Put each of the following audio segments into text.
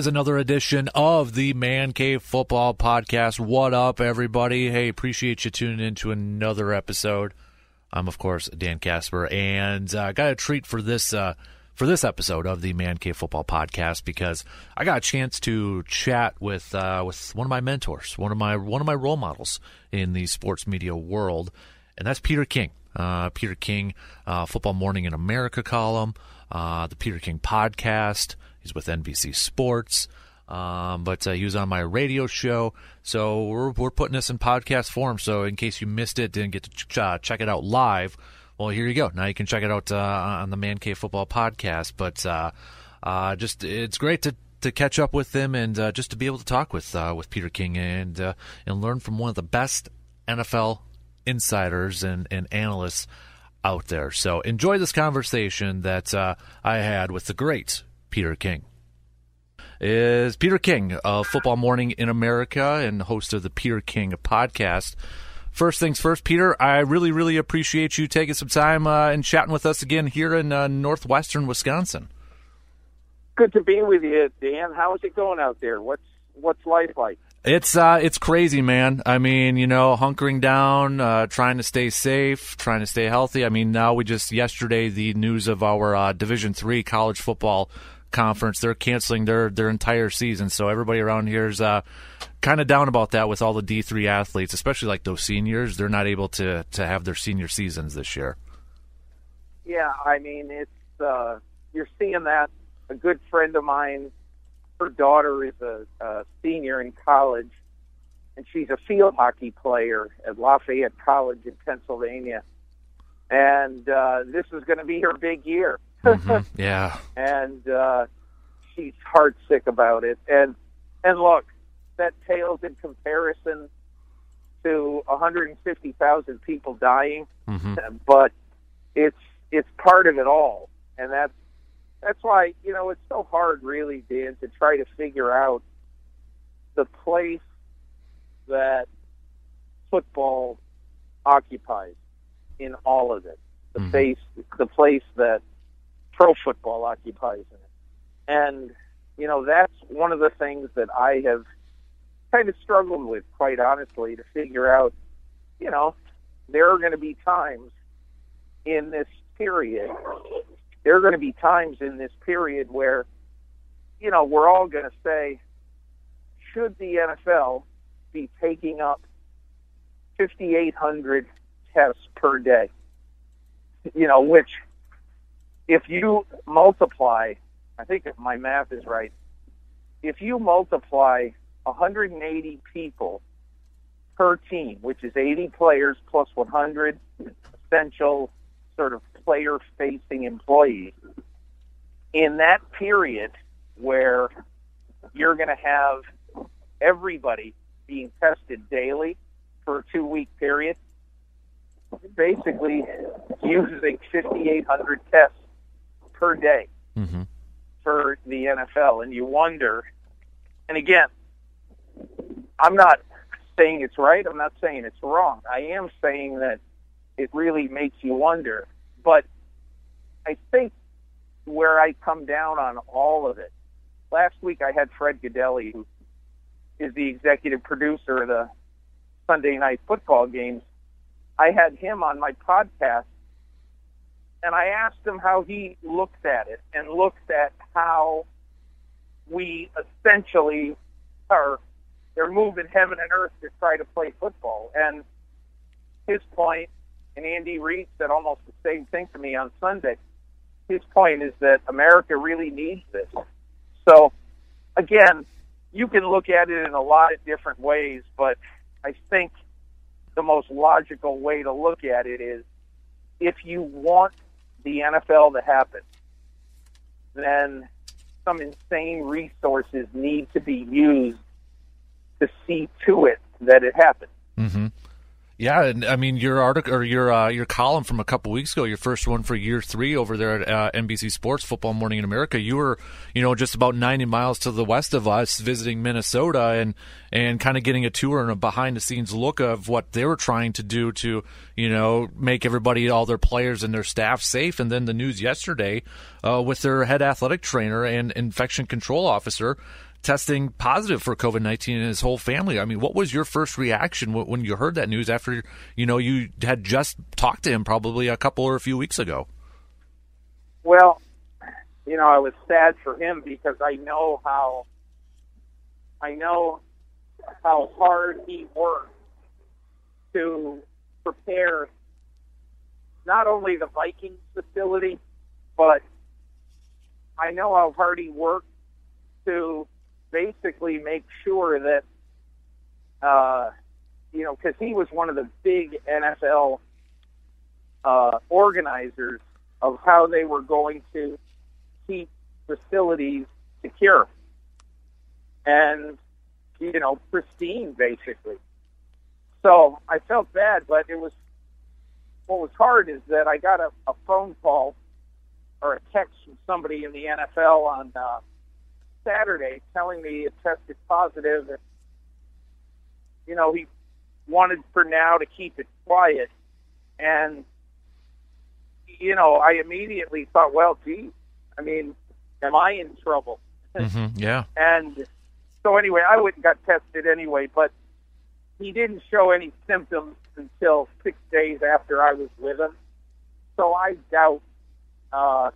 Is another edition of the Man Cave Football Podcast. What up, everybody? Hey, appreciate you tuning in to another episode. I'm, of course, Dan Casper, and I uh, got a treat for this uh, for this episode of the Man Cave Football Podcast because I got a chance to chat with uh, with one of my mentors, one of my one of my role models in the sports media world, and that's Peter King. Uh, Peter King, uh, Football Morning in America column, uh, the Peter King Podcast. He's with NBC Sports. Um, but uh, he was on my radio show, so we're we're putting this in podcast form. So in case you missed it, didn't get to ch- check it out live, well, here you go. Now you can check it out uh, on the Man Cave Football Podcast. But just it's great to to catch up with him and just to be able to talk with with Peter King and and learn from one of the best NFL insiders and, and analysts out there. So enjoy this conversation that I had with the great Peter King. Is Peter King of Football Morning in America and host of the Peter King podcast. First things first, Peter, I really, really appreciate you taking some time uh, and chatting with us again here in uh, northwestern Wisconsin. Good to be with you, Dan. How's it going out there? What's what's life like? It's uh, it's crazy, man. I mean, you know, hunkering down, uh, trying to stay safe, trying to stay healthy. I mean, now we just yesterday the news of our uh, Division three college football conference. They're canceling their their entire season, so everybody around here is uh, kind of down about that with all the D three athletes, especially like those seniors. They're not able to to have their senior seasons this year. Yeah, I mean it's uh, you're seeing that. A good friend of mine, her daughter is a, a senior in college, and she's a field hockey player at Lafayette College in Pennsylvania. And uh, this is going to be her big year Mm-hmm. Yeah. and uh, she's heartsick about it. And and look, that pales in comparison to 150,000 people dying, mm-hmm. but it's it's part of it all, and that's that's why you know it's so hard, really, Dan, to try to figure out the place that football occupies in all of it. The Mhm. place, the place that pro football occupies in it. And, you know, that's one of the things that I have kind of struggled with, quite honestly, to figure out, you know, there are going to be times in this period, there are going to be times in this period where, you know, we're all going to say, should the NFL be taking up 5,800 tests per day? You know, which if you multiply, I think if my math is right, if you multiply 180 people per team, which is 80 players plus 100 essential sort of player facing employees, in that period where you're going to have everybody being tested daily for a two week period, basically using 5,800 tests per day Mm-hmm. for the NFL. And you wonder, and again, I'm not saying it's right, I'm not saying it's wrong. I am saying that it really makes you wonder. But I think where I come down on all of it, last week I had Fred Gaudelli, who is the executive producer of the Sunday night football games. I had him on my podcast and I asked him how he looks at it and looks at how we essentially are they're moving heaven and earth to try to play football. And his point, and Andy Reid said almost the same thing to me on Sunday. His point is that America really needs this. So, again, you can look at it in a lot of different ways, but I think the most logical way to look at it is if you want the NFL to happen, then some insane resources need to be used to see to it that it happens. Mm-hmm. Yeah, and I mean your article or your uh, your column from a couple weeks ago, your first one for year three over there at uh, NBC Sports Football Morning in America. You were, you know, just about ninety miles to the west of us, visiting Minnesota and and kind of getting a tour and a behind the scenes look of what they were trying to do to, you know, make everybody, all their players and their staff safe. And then the news yesterday uh, with their head athletic trainer and infection control officer testing positive for COVID nineteen and his whole family. I mean, what was your first reaction when you heard that news after you know you had just talked to him probably a couple or a few weeks ago? Well, you know, I was sad for him because I know how I know how hard he worked to prepare not only the Vikings facility, but I know how hard he worked to basically make sure that, uh, you know, because he was one of the big NFL uh, organizers of how they were going to keep facilities secure and, you know, pristine, basically. So I felt bad, but it was what was hard is that I got a, a phone call or a text from somebody in the NFL on uh, Saturday telling me it tested positive. And you know he wanted for now to keep it quiet. And you know I immediately thought well gee I mean am I in trouble? Mm-hmm, yeah. And so anyway I went and got tested anyway but he didn't show any symptoms until six days after I was with him. So I doubt uh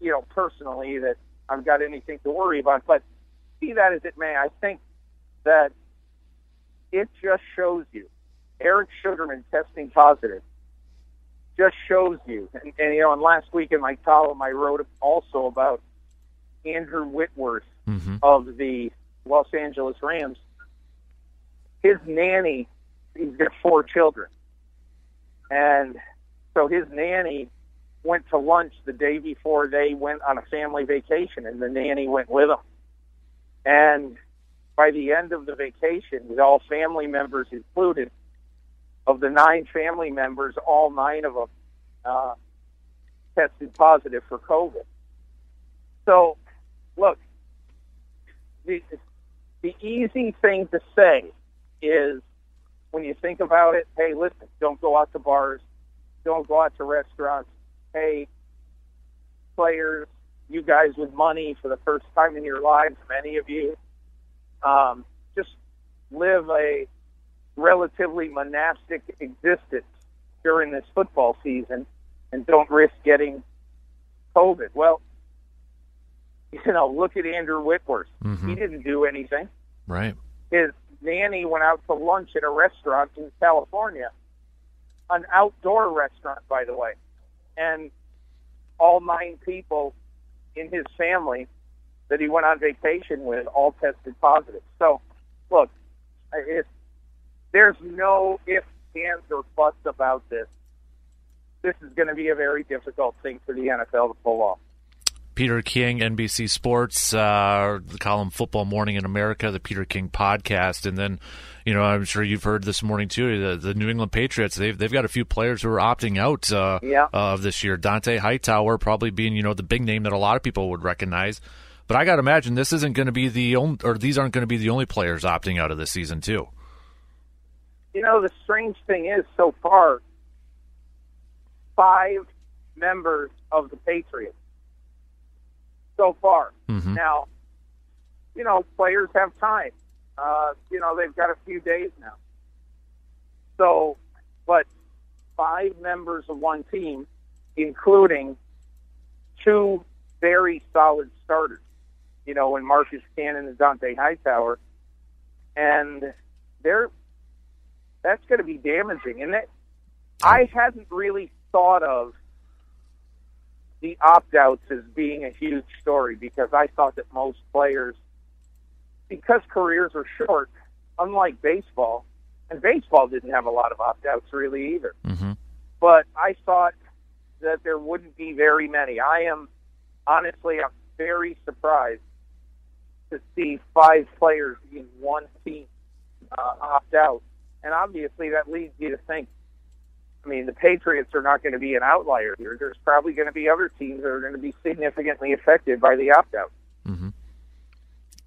you know personally that I've got anything to worry about. But be that as it may, I think that it just shows you Eric Sugarman testing positive just shows you. And, and you know, and last week in my column, I wrote also about Andrew Whitworth mm-hmm. of the Los Angeles Rams. His nanny, he's got four children, and so his nanny went to lunch the day before they went on a family vacation, and the nanny went with them. And by the end of the vacation, with all family members included, of the nine family members, all nine of them uh, tested positive for COVID. So, look, the, the easy thing to say is when you think about it, hey, listen, don't go out to bars, don't go out to restaurants, hey, players, you guys with money for the first time in your lives, many of you, um, just live a relatively monastic existence during this football season and don't risk getting COVID. Well, you know, look at Andrew Whitworth. Mm-hmm. He didn't do anything. Right. His nanny went out to lunch at a restaurant in California, an outdoor restaurant, by the way and all nine people in his family that he went on vacation with all tested positive. So, look, if there's no ifs, ands, or buts about this, this is going to be a very difficult thing for the NFL to pull off. Peter King, NBC Sports, uh, the column Football Morning in America, the Peter King podcast, and then, you know, I'm sure you've heard this morning too. The, the New England Patriots, they've they've got a few players who are opting out uh, yeah. of this year. Dont'a Hightower probably being, you know, the big name that a lot of people would recognize. But I got to imagine this isn't going to be the only, or these aren't going to be the only players opting out of this season too. You know, the strange thing is, so far, five members of the Patriots so far. Mm-hmm. Now, you know, players have time. Uh, you know, they've got a few days now. So, but five members of one team, including two very solid starters, you know, in Marcus Cannon and Dont'a Hightower, and they're that's going to be damaging. And that I hadn't really thought of the opt outs as being a huge story because I thought that most players, because careers are short, unlike baseball, and baseball didn't have a lot of opt outs really either. Mm-hmm. But I thought that there wouldn't be very many. I am honestly, I'm very surprised to see five players in one team uh, opt out. and obviously that leads you to think. I mean, the Patriots are not going to be an outlier here. There's probably going to be other teams that are going to be significantly affected by the opt-out. Mm-hmm.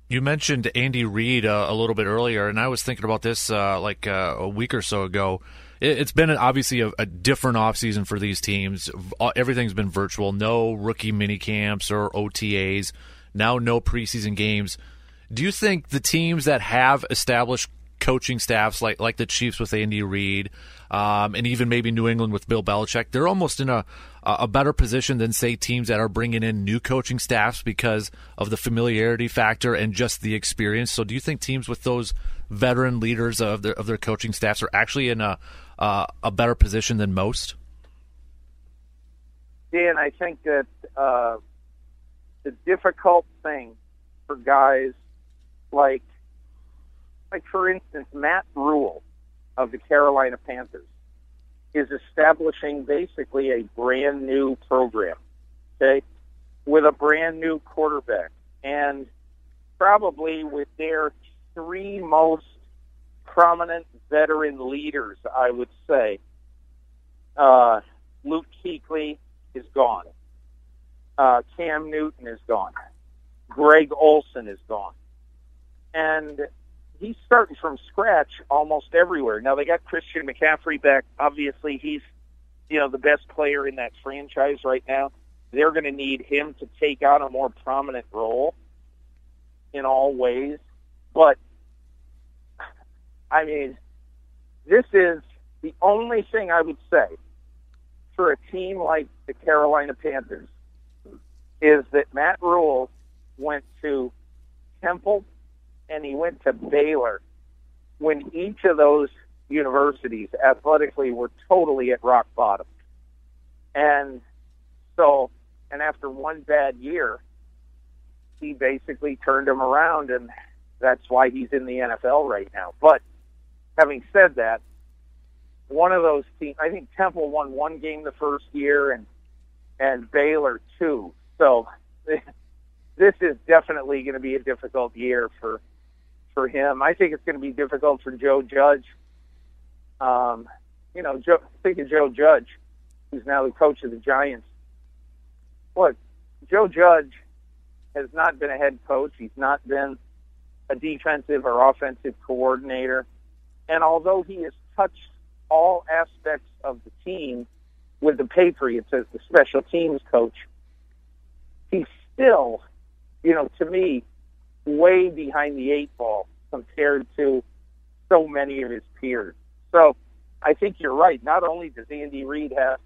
You mentioned Andy Reid uh, a little bit earlier, and I was thinking about this uh, like uh, a week or so ago. It, has been obviously a, a different offseason for these teams. Everything's been virtual, no rookie mini camps or OTAs, now no preseason games. Do you think the teams that have established coaching staffs like like the Chiefs with Andy Reid, um, and even maybe New England with Bill Belichick, they're almost in a a better position than say teams that are bringing in new coaching staffs because of the familiarity factor and just the experience. So, do you think teams with those veteran leaders of their of their coaching staffs are actually in a uh, a better position than most? Dan, I think that uh, the difficult thing for guys like, like for instance, Matt Rhule of the Carolina Panthers is establishing basically a brand new program, okay, with a brand new quarterback and probably with their three most prominent veteran leaders, I would say. Uh, Luke Kuechly is gone. Uh, Cam Newton is gone. Greg Olsen is gone. And he's starting from scratch almost everywhere. Now they got Christian McCaffrey back. Obviously, he's you know the best player in that franchise right now. They're going to need him to take on a more prominent role in all ways. But I mean, this is the only thing I would say for a team like the Carolina Panthers is that Matt Rhule went to Temple and he went to Baylor when each of those universities athletically were totally at rock bottom. And so, and after one bad year, he basically turned him around, and that's why he's in the NFL right now. But having said that, one of those teams, I think Temple won one game the first year, and and Baylor two. So this is definitely going to be a difficult year for for him. I think it's going to be difficult for Joe Judge. Um, you know, Joe, think of Joe Judge, who's now the coach of the Giants. Look, Joe Judge has not been a head coach. He's not been a defensive or offensive coordinator. And although he has touched all aspects of the team with the Patriots as the special teams coach, he's still, you know, to me, way behind the eight ball compared to so many of his peers. So I think you're right. Not only does Andy Reid have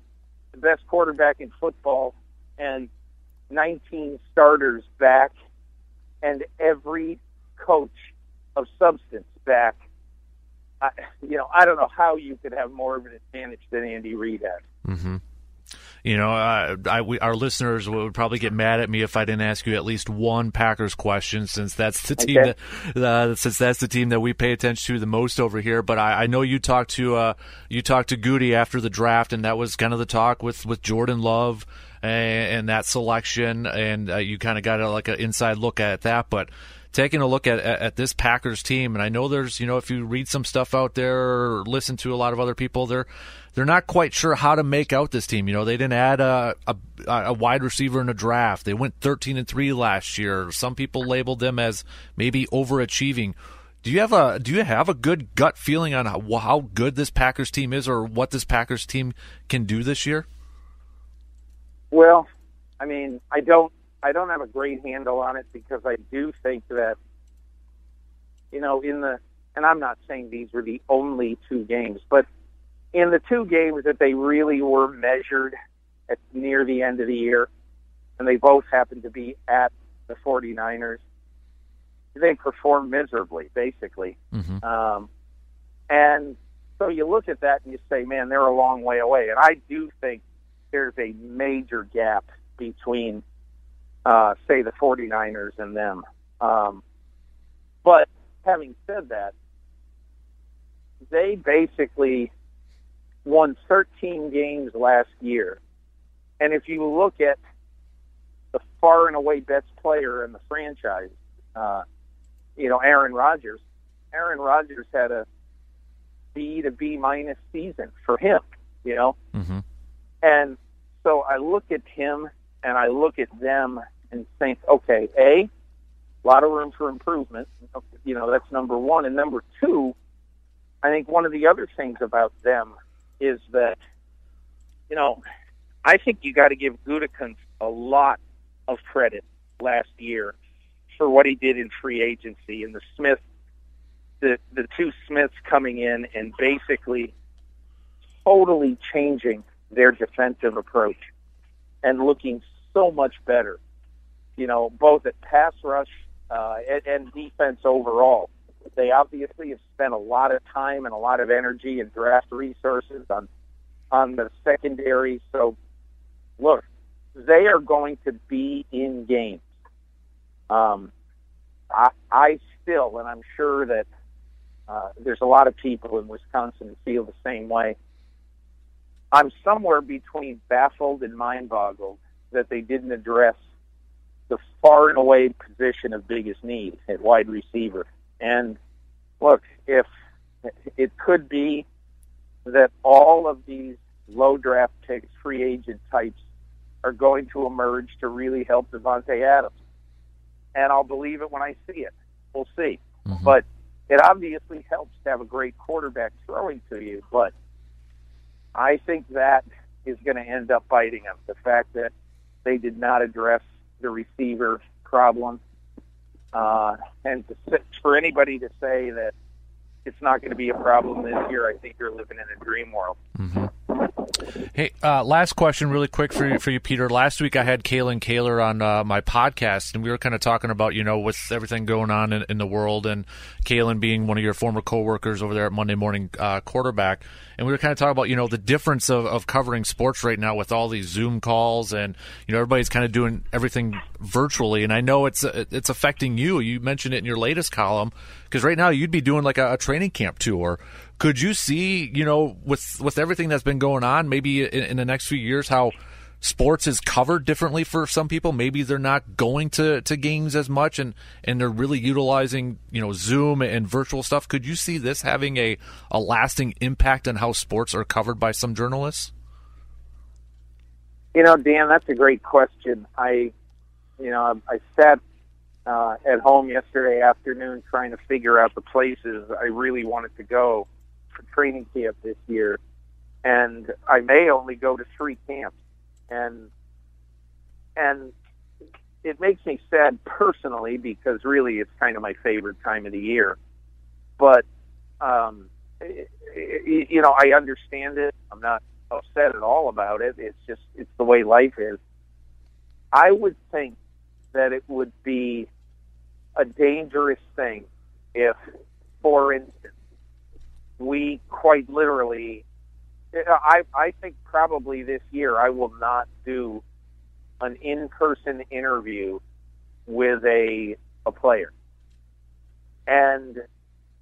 the best quarterback in football and 19 starters back and every coach of substance back I, you know, I don't know how you could have more of an advantage than Andy Reid has. Mm-hmm. You know, uh, I, we, our listeners would probably get mad at me if I didn't ask you at least one Packers question, since that's the team okay. that uh, since that's the team that we pay attention to the most over here. But I, I know you talked to uh, you talked to Gutey after the draft, and that was kind of the talk with with Jordan Love and, and that selection, and uh, you kind of got a, like an inside look at that, but taking a look at, at, at this Packers team, and I know there's you know if you read some stuff out there or listen to a lot of other people, they're they're not quite sure how to make out this team. You know, they didn't add a, a, a wide receiver in a draft. They went 13 and three last year. Some people labeled them as maybe overachieving. Do you have a do you have a good gut feeling on how, how good this Packers team is, or what this Packers team can do this year? Well, I mean, I don't I don't have a great handle on it because I do think that, you know, in the, and I'm not saying these were the only two games, but in the two games that they really were measured at near the end of the year, and they both happened to be at the 49ers, they performed miserably, basically. Mm-hmm. Um, and so you look at that and you say, man, they're a long way away. And I do think there's a major gap between uh, say the 49ers and them. Um, but having said that, they basically won 13 games last year. And if you look at the far and away best player in the franchise, uh, you know, Aaron Rodgers, Aaron Rodgers had a B to B minus season for him, you know? Mm-hmm. And so I look at him and I look at them and think, okay, A, a lot of room for improvement. You know, that's number one. And number two, I think one of the other things about them is that, you know, I think you got to give Gutekunst a lot of credit last year for what he did in free agency and the Smith, the the two Smiths coming in and basically totally changing their defensive approach and looking so much better. You know, both at pass rush uh, and, and defense overall. They obviously have spent a lot of time and a lot of energy and draft resources on on the secondary. So, look, they are going to be in games. Um, I, I still, and I'm sure that uh, there's a lot of people in Wisconsin who feel the same way. I'm somewhere between baffled and mind boggled that they didn't address the far and away position of biggest need at wide receiver. And look, if it could be that all of these low draft picks, free agent types, are going to emerge to really help Davante Adams. And I'll believe it when I see it. We'll see. Mhm. But it obviously helps to have a great quarterback throwing to you. But I think that is going to end up biting them. The fact that they did not address the receiver problem. Uh, and to, for anybody to say that it's not going to be a problem this year, I think you're living in a dream world. Hey, uh, last question, really quick for you, for you, Peter. Last week I had Kalyn Kahler on uh, my podcast, and we were kind of talking about you know with everything going on in, in the world, and Kalyn being one of your former coworkers over there at Monday Morning uh, Quarterback, and we were kind of talking about you know the difference of, of covering sports right now with all these Zoom calls, and you know everybody's kind of doing everything virtually, and I know it's it's affecting you. You mentioned it in your latest column because right now you'd be doing like a, a training camp tour could you see, you know, with with everything that's been going on, maybe in, in, the next few years, how sports is covered differently for some people? Maybe they're not going to, to games as much, and and they're really utilizing, you know, Zoom and virtual stuff. Could you see this having a a lasting impact on how sports are covered by some journalists? You know, Dan, that's a great question. I, you know, I, sat uh, at home yesterday afternoon trying to figure out the places I really wanted to go for training camp this year, and I may only go to three camps, and and it makes me sad personally because really it's kind of my favorite time of the year, but um, you know I understand it. I'm not upset at all about it. It's just it's the way life is. I would think that it would be a dangerous thing if, for instance, we quite literally I I think probably this year I will not do an in-person interview with a a player. And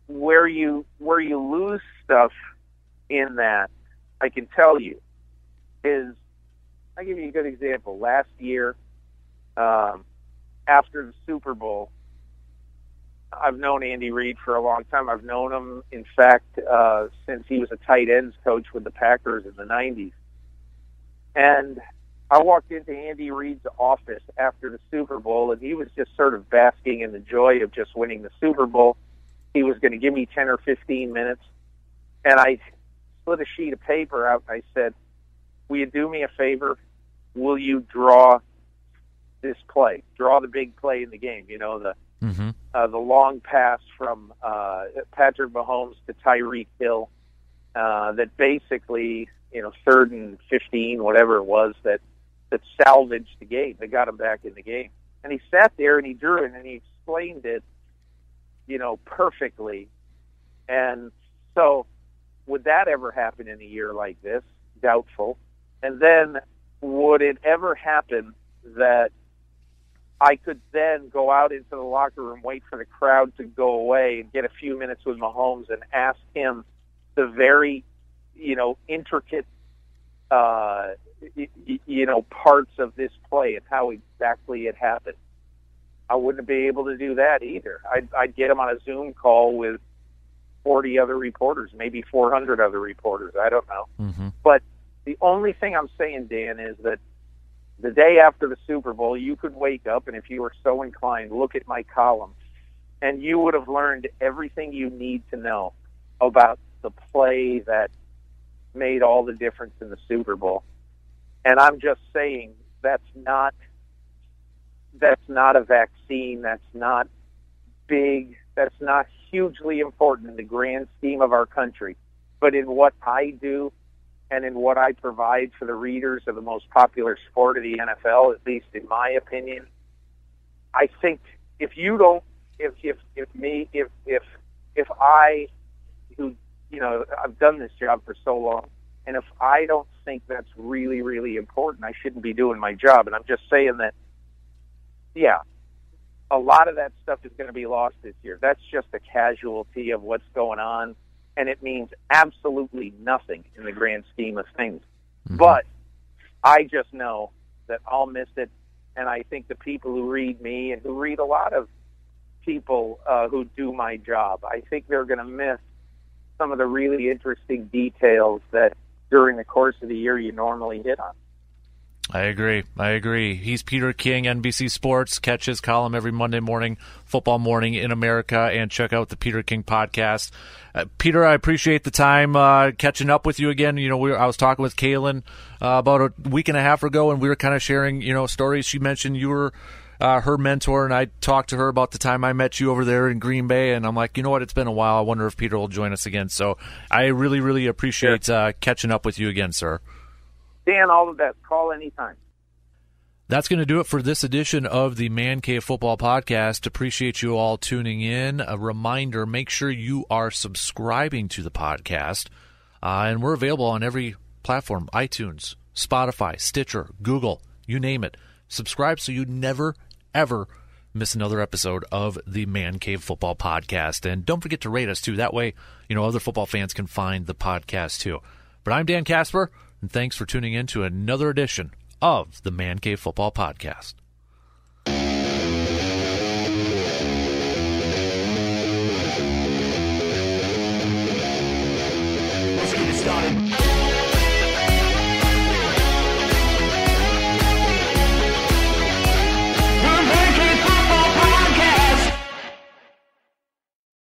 where you where you lose stuff in that, I can tell you, is I'll give you a good example. Last year, um, after the Super Bowl, I've known Andy Reid for a long time. I've known him, in fact, uh, since he was a tight ends coach with the Packers in the '90s. And I walked into Andy Reid's office after the Super Bowl, and he was just sort of basking in the joy of just winning the Super Bowl. He was going to give me 10 or 15 minutes, and I split a sheet of paper out. And I said, "Will you do me a favor? Will you draw this play? Draw the big play in the game. You know the." Mm-hmm. uh, the long pass from uh, Patrick Mahomes to Tyreek Hill uh, that basically, you know, third and 15, whatever it was, that, that salvaged the game. They got him back in the game. And he sat there and he drew it and he explained it, you know, perfectly. And so would that ever happen in a year like this? Doubtful. And then would it ever happen that I could then go out into the locker room, wait for the crowd to go away, and get a few minutes with Mahomes and ask him the very, you know, intricate, uh, you know, parts of this play and how exactly it happened. I wouldn't be able to do that either. I'd, I'd get him on a Zoom call with 40 other reporters, maybe 400 other reporters. I don't know. Mm-hmm. But the only thing I'm saying, Dan, is that the day after the Super Bowl, you could wake up and if you were so inclined, look at my column, and you would have learned everything you need to know about the play that made all the difference in the Super Bowl. And I'm just saying that's not that's not a vaccine. That's not big. That's not hugely important in the grand scheme of our country. But in what I do and in what I provide for the readers of the most popular sport of the NFL, at least in my opinion, I think if you don't, if if if me, if if if I, who you know, I've done this job for so long, and if I don't think that's really really important, I shouldn't be doing my job. And I'm just saying that, yeah, a lot of that stuff is going to be lost this year. That's just a casualty of what's going on, and it means absolutely nothing in the grand scheme of things. Mm-hmm. But I just know that I'll miss it, and I think the people who read me and who read a lot of people uh, who do my job, I think they're going to miss some of the really interesting details that during the course of the year you normally hit on. I agree. I agree. He's Peter King, NBC Sports. Catch his column every Monday morning, Football Morning in America, and check out the Peter King podcast. Uh, Peter, I appreciate the time uh, catching up with you again. You know, we were, I was talking with Kalyn uh, about a week and a half ago, and we were kind of sharing, you know, stories. She mentioned you were uh, her mentor, and I talked to her about the time I met you over there in Green Bay, and I'm like, you know what? It's been a while. I wonder if Peter will join us again. So I really, really appreciate uh, catching up with you again, sir. Dan, all of that. Call anytime. That's going to do it for this edition of the Man Cave Football Podcast. Appreciate you all tuning in. A reminder make sure you are subscribing to the podcast. Uh, and we're available on every platform iTunes, Spotify, Stitcher, Google, you name it. Subscribe so you never, ever miss another episode of the Man Cave Football Podcast. And don't forget to rate us, too. That way, you know, other football fans can find the podcast, too. But I'm Dan Casper and thanks for tuning in to another edition of the Man Cave Football Podcast.